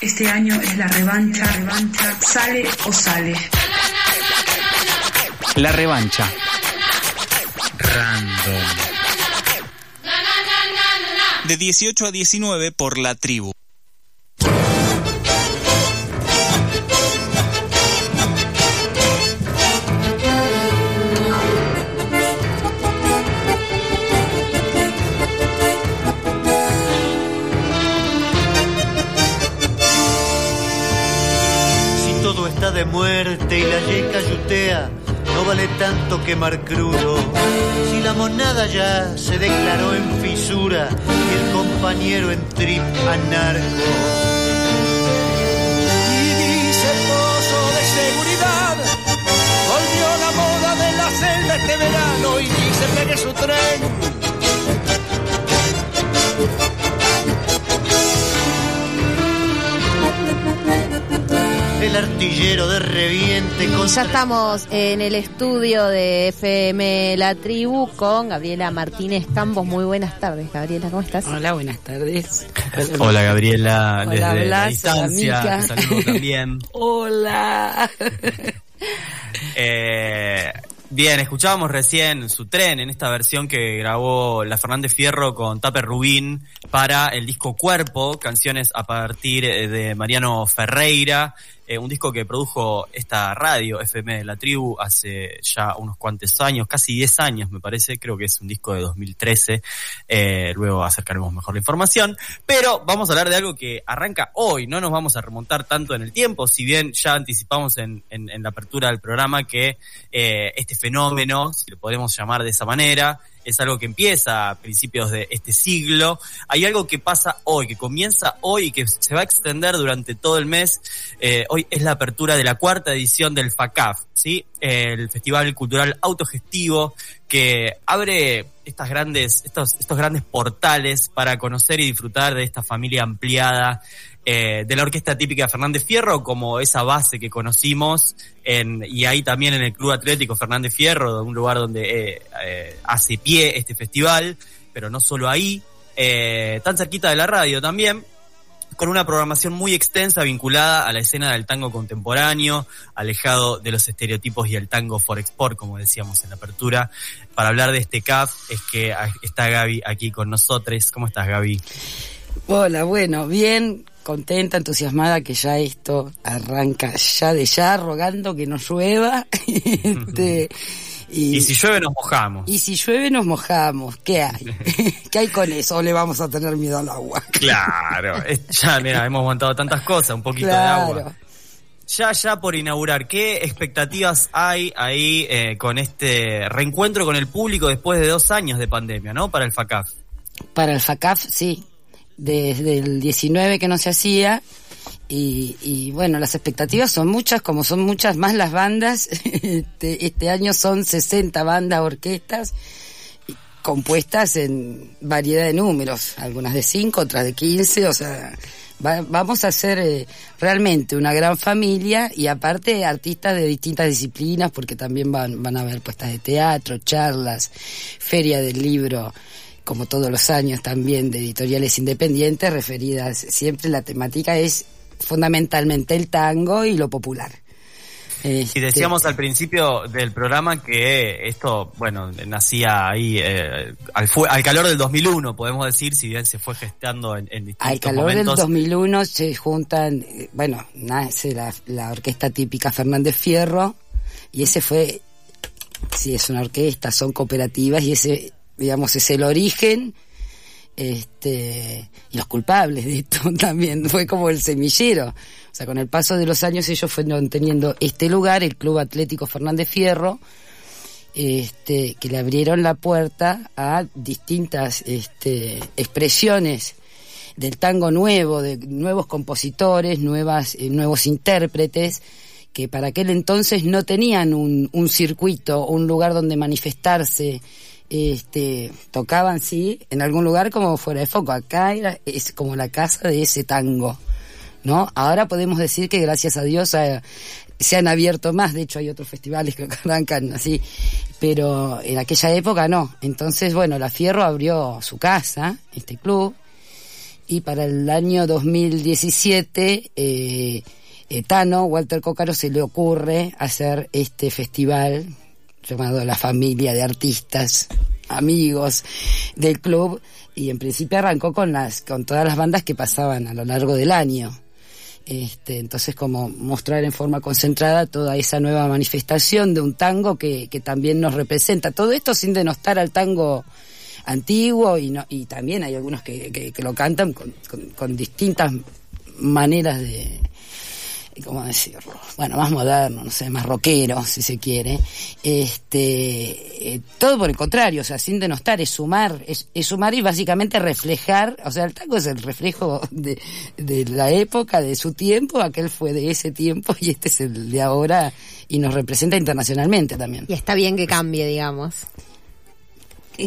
Este año es la revancha, revancha, sale o sale. La revancha. Random. De 18 a 19 por la tribu. No vale tanto quemar crudo. Si la monada ya se declaró en fisura y el compañero en trip anarco. Y dice pozo de seguridad, volvió la moda de la celda este verano y dice pegue su tren. El artillero de reviente con Ya estamos en el estudio de FM La Tribu con Gabriela Martínez Campos. Muy buenas tardes, Gabriela, ¿cómo estás? Hola, buenas tardes. Hola Gabriela, Hola, desde la Blas, distancia, hola, te saludo también. Hola. Eh, bien, escuchábamos recién su tren en esta versión que grabó la Fernández Fierro con Taper Rubín para el disco Cuerpo, canciones a partir eh, de Mariano Ferreira, eh, un disco que produjo esta radio FM de la tribu hace ya unos cuantos años, casi 10 años me parece, creo que es un disco de 2013, eh, luego acercaremos mejor la información, pero vamos a hablar de algo que arranca hoy, no nos vamos a remontar tanto en el tiempo, si bien ya anticipamos en, en- la apertura del programa que eh, este fenómeno, si lo podemos llamar de esa manera, es algo que empieza a principios de este siglo. Hay algo que pasa hoy, que comienza hoy y que se va a extender durante todo el mes. Eh, hoy es la apertura de la cuarta edición del FACAF, ¿sí? El Festival Cultural Autogestivo que abre estas grandes, estos, estos grandes portales para conocer y disfrutar de esta familia ampliada eh, de la orquesta típica de Fernández Fierro como esa base que conocimos en, y ahí también en el Club Atlético Fernández Fierro, un lugar donde eh, eh, hace pie este festival, pero no solo ahí, tan cerquita de la radio también, con una programación muy extensa vinculada a la escena del tango contemporáneo, alejado de los estereotipos y el tango for export, como decíamos en la apertura. Para hablar de este CAF es que está Gaby aquí con nosotros. ¿Cómo estás, Gaby? Hola, bueno, bien, contenta, entusiasmada que ya esto arranca ya de ya, rogando que no llueva. Este, y, Y si llueve nos mojamos. y si llueve nos mojamos. ¿Qué hay? ¿Qué hay con eso? ¿O le vamos a tener miedo al agua? Claro, ya mira, hemos montado tantas cosas, un poquito de agua. Ya, ya por inaugurar, ¿qué expectativas hay ahí eh, con este reencuentro con el público después de dos años de pandemia, ¿no? Para el FACAF. Para el FACAF, sí. Desde el 19 que no se hacía. Y, bueno, las expectativas son muchas, como son muchas más las bandas. Este, este año son 60 bandas, orquestas, compuestas en variedad de números. Algunas de 5, otras de 15. O sea, va- vamos a ser eh, realmente una gran familia y aparte artistas de distintas disciplinas, porque también van, van a haber puestas de teatro, charlas, feria del libro como todos los años también de editoriales independientes referidas, siempre la temática es fundamentalmente el tango y lo popular. Y Este, decíamos al principio del programa que esto, bueno, nacía ahí eh, al, fu- al calor del 2001, podemos decir, si bien se fue gestando en, en distintos al calor momentos. del 2001 se juntan, eh, bueno, nace la, la orquesta típica Fernández Fierro y ese fue, sí, es una orquesta, son cooperativas y ese, digamos, es el origen este y los culpables de esto también. Fue como el semillero. O sea con el paso de los años ellos fueron teniendo este lugar el Club Atlético Fernández Fierro este que le abrieron la puerta a distintas este expresiones del tango nuevo de nuevos compositores nuevas eh, nuevos intérpretes que para aquel entonces no tenían un, un circuito un lugar donde manifestarse este, tocaban sí en algún lugar como fuera de foco. Acá era, es como la casa de ese tango, ¿no? Ahora podemos decir que gracias a Dios eh, se han abierto más, de hecho hay otros festivales que arrancan así, pero en aquella época no. Entonces, bueno, la Fierro abrió su casa, este club, Y para el año 2017, eh, eh, Tano, Walter Cócaro, se le ocurre hacer este festival llamado La Familia de Artistas, amigos del club, y en principio arrancó con las, con todas las bandas que pasaban a lo largo del año. Este, entonces como mostrar en forma concentrada toda esa nueva manifestación de un tango que, que también nos representa. Todo esto sin denostar al tango antiguo y, no, y también hay algunos que, que, lo cantan con, con distintas maneras de, ¿cómo decirlo? Bueno, más moderno, no sé, más rockero, si se quiere. Este, eh, todo por el contrario, o sea, sin denostar, es sumar, es, es, sumar y básicamente reflejar, o sea, el tango es el reflejo de, de la época, de su tiempo, aquel fue de ese tiempo y este es el de ahora y nos representa internacionalmente también. Y está bien que cambie, digamos.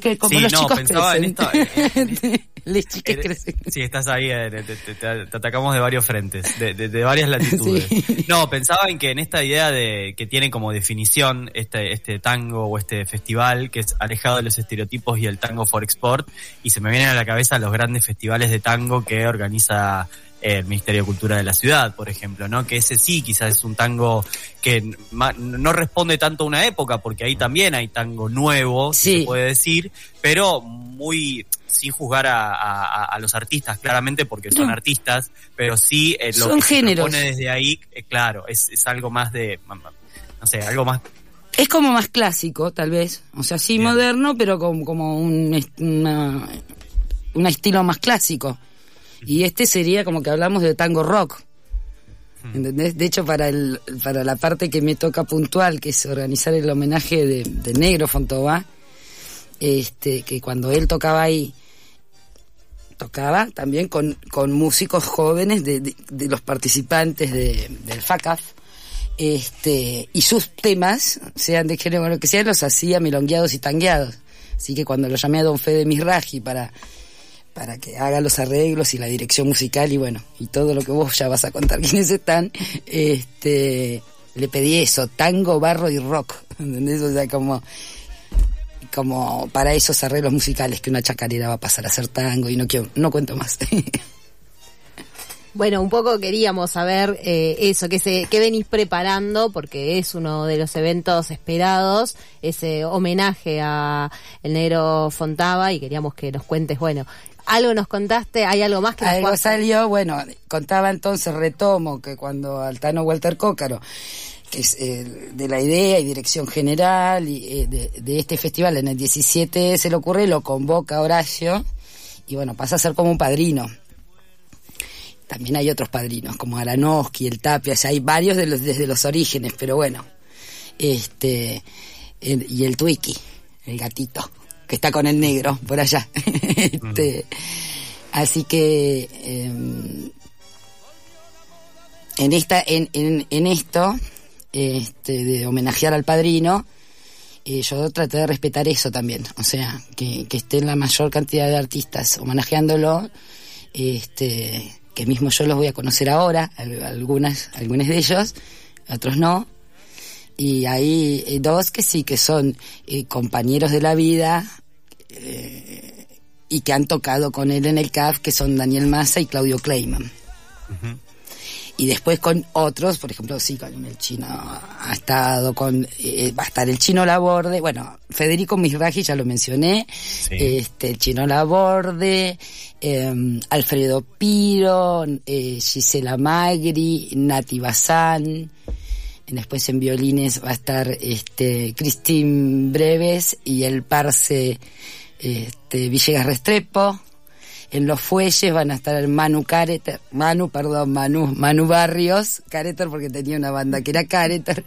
Que como Sí, los no, chicos pensaba en esto, Los chicos crecen. Sí, estás ahí, eh, te, te- te- te atacamos de varios frentes, de, de- de varias latitudes. Sí. No, pensaba en que en esta idea de que tiene como definición este, este tango o este festival, que es alejado de los estereotipos y el tango for export, y se me vienen a la cabeza los grandes festivales de tango que organiza el Ministerio de Cultura de la ciudad, por ejemplo, ¿no? Que ese sí quizás es un tango que no responde tanto a una época, porque ahí también hay tango nuevo, Sí. se puede decir, pero muy sin juzgar a, a- a los artistas, claramente porque son No. artistas, pero sí eh, lo Son que se propone desde ahí, eh, claro, es, es algo más de, no sé, algo más, Es como más clásico, tal vez. O sea, sí Bien. moderno, pero como, como un, una, un estilo más clásico. Y este sería como que hablamos de tango rock. ¿Entendés? De hecho, para, el, para la parte que me toca puntual, que es organizar el homenaje de, de Negro Fontova, este, que cuando él tocaba ahí, tocaba también con, con músicos jóvenes de, de- de los participantes de, del FACAF, este, y sus temas, sean de género o lo que sea, los hacía milongueados y tangueados. Así que cuando lo llamé a don Fede Misraji para, para que haga los arreglos y la dirección musical y bueno, y todo lo que vos ya vas a contar quiénes están, este, le pedí eso, tango, barro y rock, ¿entendés? O sea, como, como para esos arreglos musicales que una chacarera va a pasar a ser tango y no quiero, no cuento más. Bueno, un poco queríamos saber eh, eso, que se, que venís preparando, porque es uno de los eventos esperados, ese homenaje a el negro Fontava, y queríamos que nos cuentes, bueno, algo nos contaste, hay algo más que nos Algo salió, bueno, contaba entonces, retomo, que cuando Altano Walter Cócaro, que es eh, de la idea y dirección general y, eh, de, de este festival en el 17 se le ocurre, lo convoca Horacio y bueno, pasa a ser como un padrino. También hay otros padrinos, como Aranowski, el Tapia, o sea, hay varios de los, desde los orígenes, pero bueno, este, el- y el Twiki, el gatito, que está con el negro por allá. este, Así que eh, en esta, en, en, en esto, este, de homenajear al padrino, eh, yo traté de respetar eso también, o sea, que, que estén la mayor cantidad de artistas homenajeándolo, este, que mismo yo los voy a conocer ahora, al- algunas, algunos de ellos, otros no, y hay eh, dos que sí que son eh, compañeros de la vida eh, y que han tocado con él en el CAF, que son Daniel Massa y Claudio Kleiman. Y después con otros, por ejemplo, sí, con el chino ha estado, con eh, va a estar el chino Laborde, bueno, Federico Misraji ya lo mencioné, este, el chino Laborde, eh, Alfredo Piro, eh, Gisela Magri, Nati Bazán, después en violines va a estar este Cristín Breves y el parce este, Villegas Restrepo. En los fuelles van a estar el Manu Careter, Manu, perdón, Manu, Manu Barrios, Careter porque tenía una banda que era Careter,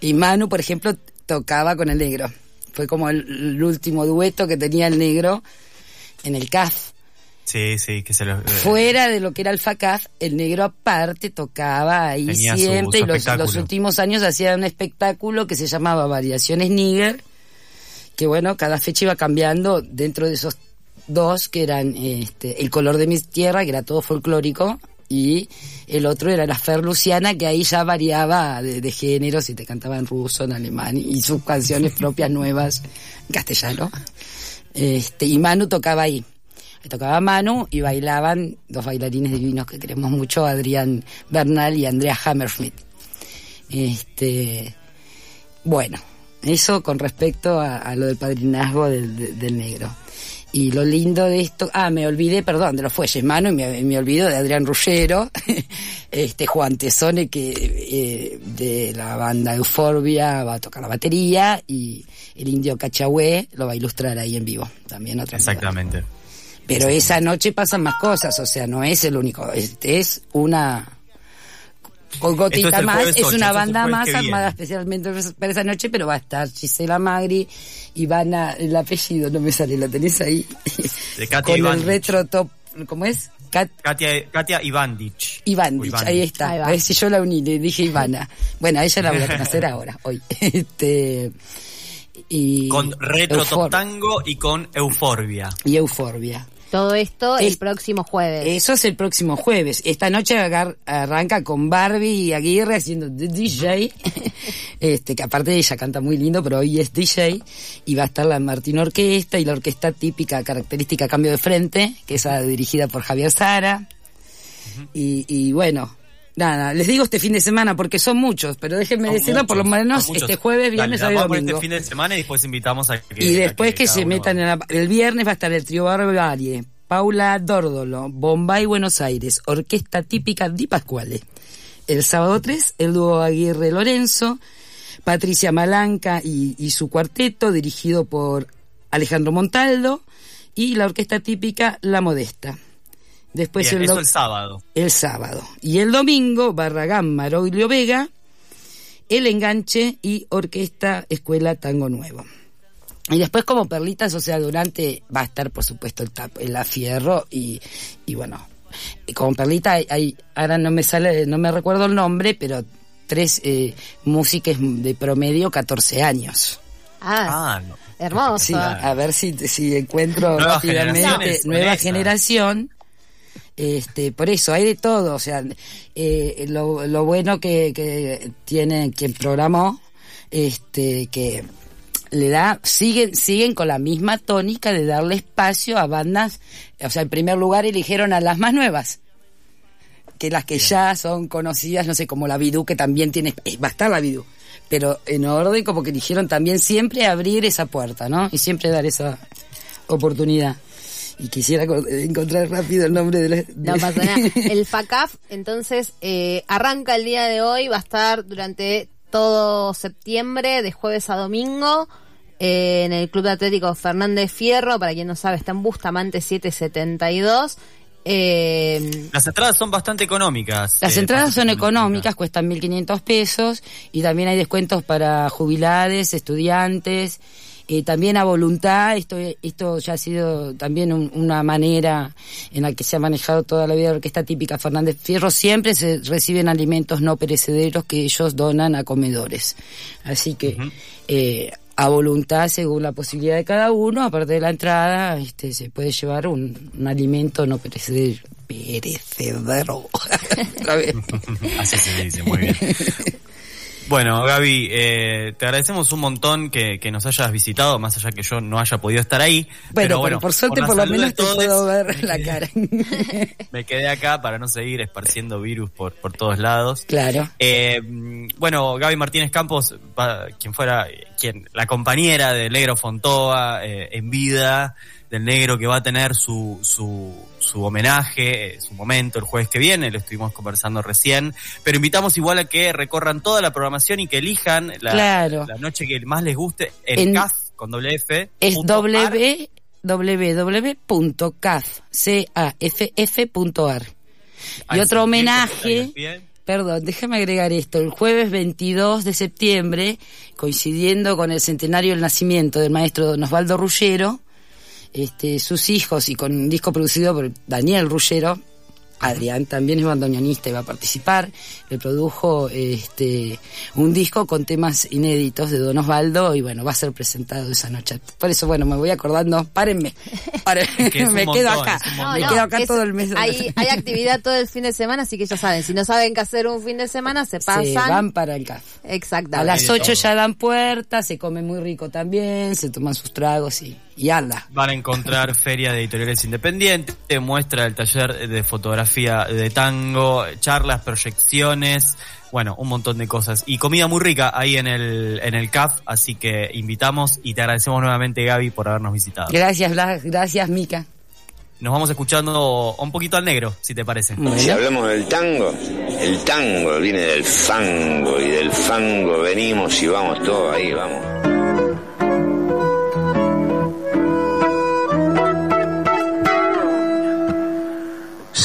y Manu, por ejemplo, tocaba con el negro. Fue como el, el último dueto que tenía el negro en el CAF. Sí, sí, que se lo... eh, Fuera de lo que era el FACAF, el negro aparte tocaba ahí Tenía siempre su y los, los últimos años hacía un espectáculo que se llamaba Variaciones Níger, que bueno, cada fecha iba cambiando dentro de esos dos que eran este, El color de mi tierra, que era todo folclórico, y el otro era La Fer Luciana, que ahí ya variaba de, de género, si te cantaba en ruso, en alemán, y sus canciones propias nuevas en castellano. Este, y Manu tocaba ahí. tocaba Manu y bailaban dos bailarines divinos que queremos mucho, Adrián Bernal y Andrea Hammerschmidt. Este, bueno, eso con respecto a, a lo del padrinazgo del, de- del negro. Y lo lindo de esto, ah, me olvidé, perdón, de los fuelles mano y me, me olvido de Adrián Ruggero, este Juan Tesone que eh, de la banda Euforbia va a tocar la batería y el indio Cachahué lo va a ilustrar ahí en vivo, también otra. Exactamente. Pero esa noche pasan más cosas, o sea, no es el único, este es una con Esto gotita es más, es una banda más armada especialmente para esa noche, pero va a estar Gisela Magri, Ivana, el apellido no me sale, lo tenés ahí, De Katia con el retro top, ¿cómo es? Kat, Katia, Katia Ivandich. Ivandich, ahí está. Ahí. A ver si yo la uní, le dije Ivana. Bueno, a ella la voy a conocer ahora, hoy. Este, y Con retro Eufor- top tango y con euforbia. Y Euforbia. Todo esto el próximo jueves. Eso es el próximo jueves. Esta noche agar- arranca con Barbie y Aguirre haciendo DJ. este, que aparte ella canta muy lindo, pero hoy es DJ. Y va a estar la Martín Orquesta y la orquesta típica, característica Cambio de Frente, que es dirigida por Javier Sara. y, y bueno, nada, les digo este fin de semana porque son muchos, pero déjenme Son decirlo por lo menos este jueves, viernes, Dale, sábado y domingo. este fin de semana y después invitamos a que... Y a después que se metan en la... El viernes va a estar el trío Barbarie, Paula Dórdolo, Bombay Buenos Aires, Orquesta Típica Di Pascuale. El sábado 3, el dúo Aguirre Lorenzo, Patricia Malanca y, y su cuarteto, dirigido por Alejandro Montaldo, y la Orquesta Típica La Modesta. Después Bien, el, eso el sábado. el sábado. Y el domingo, Barragán Maroglio Vega, El Enganche y Orquesta Escuela Tango Nuevo. Y después como perlitas, o sea, durante va a estar por supuesto el, tap, el La Fierro y, y bueno, y como perlita hay, hay- ahora no me sale, no me recuerdo el nombre, pero tres eh, músicas de promedio 14 años. Ah, Ah, no. hermoso. Sí, a ver si, si encuentro Nuevas rápidamente generaciones con nueva esa. generación. Este, por eso hay de todo, o sea, eh, lo, lo bueno que, que tiene quien programó, este, que le da, siguen, siguen con la misma tónica de darle espacio a bandas, o sea, en primer lugar eligieron a las más nuevas, que las que ya son conocidas, no sé, como la Bidú, que también tiene, eh, va a estar la Bidú, pero en orden como que eligieron también siempre abrir esa puerta, ¿no? Y siempre dar esa oportunidad. Y quisiera co- encontrar rápido el nombre de la... de- No pasa nada. El FACAF, entonces, eh, arranca el día de hoy, va a estar durante todo septiembre, de jueves a domingo, eh, en el Club Atlético Fernández Fierro, para quien no sabe, está en Bustamante 772. Eh, Las entradas son bastante económicas. Las eh, entradas son económicas, cuestan 1.500 pesos y también hay descuentos para jubilados, estudiantes, eh, también a voluntad. Esto, esto ya ha sido también un- una manera en la que se ha manejado toda la vida la orquesta típica Fernández Fierro. Siempre se reciben alimentos no perecederos que ellos donan a comedores. Así que eh, a voluntad, según la posibilidad de cada uno, aparte de la entrada, este, se puede llevar un, un alimento no perecedero. Perecedero. Otra vez. Así se dice, muy bien. Bueno, Gaby, eh, te agradecemos un montón que, que nos hayas visitado, más allá que yo no haya podido estar ahí. Bueno, pero, por suerte por lo de menos te puedo ver la cara. Me quedé acá para no seguir esparciendo virus por, por todos lados. claro. Eh, bueno, Gaby Martínez Campos, va- quien fuera quien la compañera del negro Fontova eh, en vida, del negro que va a tener su, su, su homenaje, eh, su momento el jueves que viene, lo estuvimos conversando recién, pero invitamos igual a que recorran toda la programación y que elijan la, Claro. la noche que más les guste en, En- CAF con doble F. Es w, www.caf, C-A-F-F.ar. Ahí Y otro homenaje, perdón, déjame agregar esto, el jueves 22 de septiembre, coincidiendo con el centenario del nacimiento del maestro Don Osvaldo Ruggero, este, sus hijos y con un disco producido por Daniel Ruggero, Adrián también es bandoneonista y va a participar. Le produjo este un disco con temas inéditos de Don Osvaldo y bueno, va a ser presentado esa noche. Por eso, bueno, me voy acordando. Párenme. Párenme. que es un me quedo montón, acá. no, me no, quedo acá es- todo el mes. de- Hay, hay actividad todo el fin de semana, así que ya saben, si no saben qué hacer un fin de semana, se pasan. Se van para el CAF. Exactamente. A las de 8 todo. ya dan puerta, se come muy rico también, se toman sus tragos y, y ala. Van a encontrar feria de editoriales independientes, muestra el taller de fotografía de tango, charlas, proyecciones, bueno, un montón de cosas. Y comida muy rica ahí en el, en el CAF, así que invitamos y te agradecemos nuevamente Gaby por habernos visitado. Gracias, Blas, gracias, Mica. Nos vamos escuchando un poquito al negro, si te parece. Si hablamos del tango, el tango viene del fango y del fango venimos y vamos todos ahí, vamos.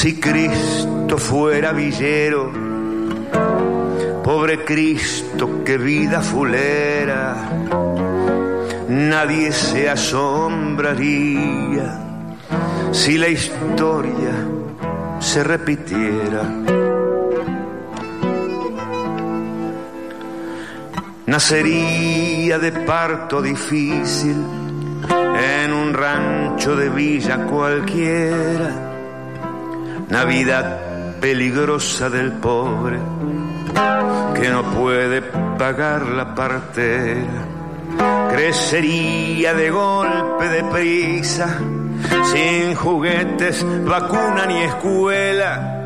Si Cristo fuera villero, pobre Cristo, qué vida fulera, nadie se asombraría si la historia se repitiera. Nacería de parto difícil en un rancho de villa cualquiera. Navidad peligrosa del pobre que no puede pagar la partera. Crecería de golpe de prisa sin juguetes, vacuna ni escuela,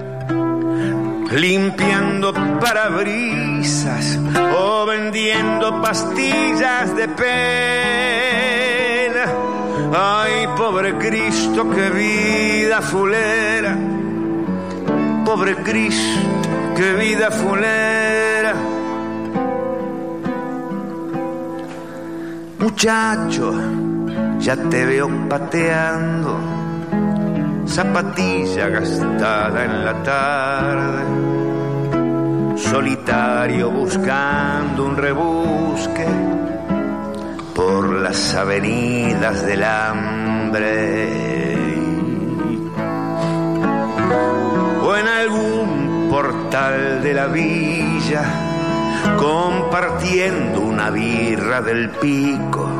limpiando parabrisas o vendiendo pastillas de pena. Ay, pobre Cristo, qué vida fulera. Pobre Cristo, qué vida fulera. Muchacho ya te veo pateando, zapatilla gastada en la tarde, solitario buscando un rebusque por las avenidas del hambre. Portal de la villa, compartiendo una birra del pico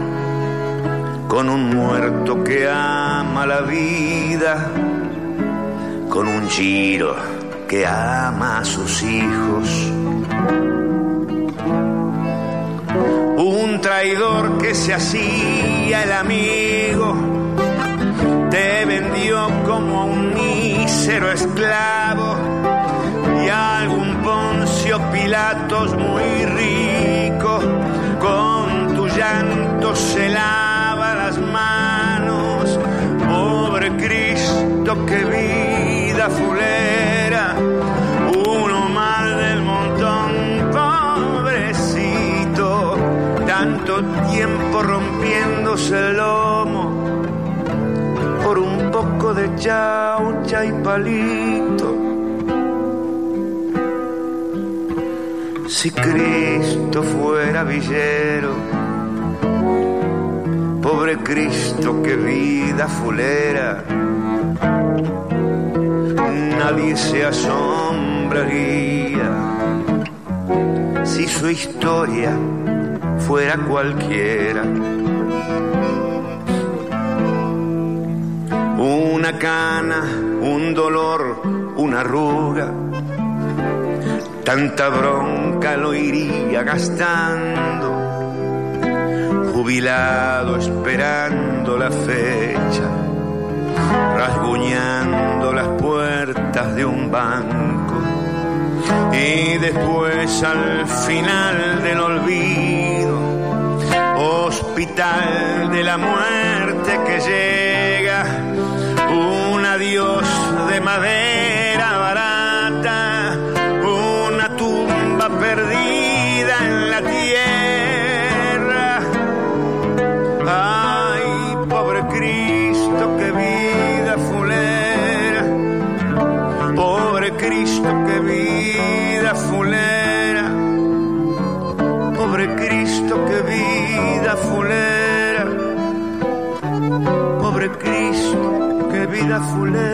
con un muerto que ama la vida, con un giro que ama a sus hijos. Un traidor que se hacía el amigo, te vendió como un mísero esclavo Poncio Pilatos muy rico con tu llanto se lava las manos. Pobre Cristo, qué vida fulera, uno mal del montón, pobrecito, tanto tiempo rompiéndose el lomo por un poco de chaucha y palito. Si Cristo fuera villero, pobre Cristo, qué vida fulera, nadie se asombraría si su historia fuera cualquiera. Una cana, un dolor, una arruga, tanta bronca lo iría gastando, jubilado esperando la fecha, rasguñando las puertas de un banco. Y después al final del olvido, hospital de la muerte que llega, fulera. Pobre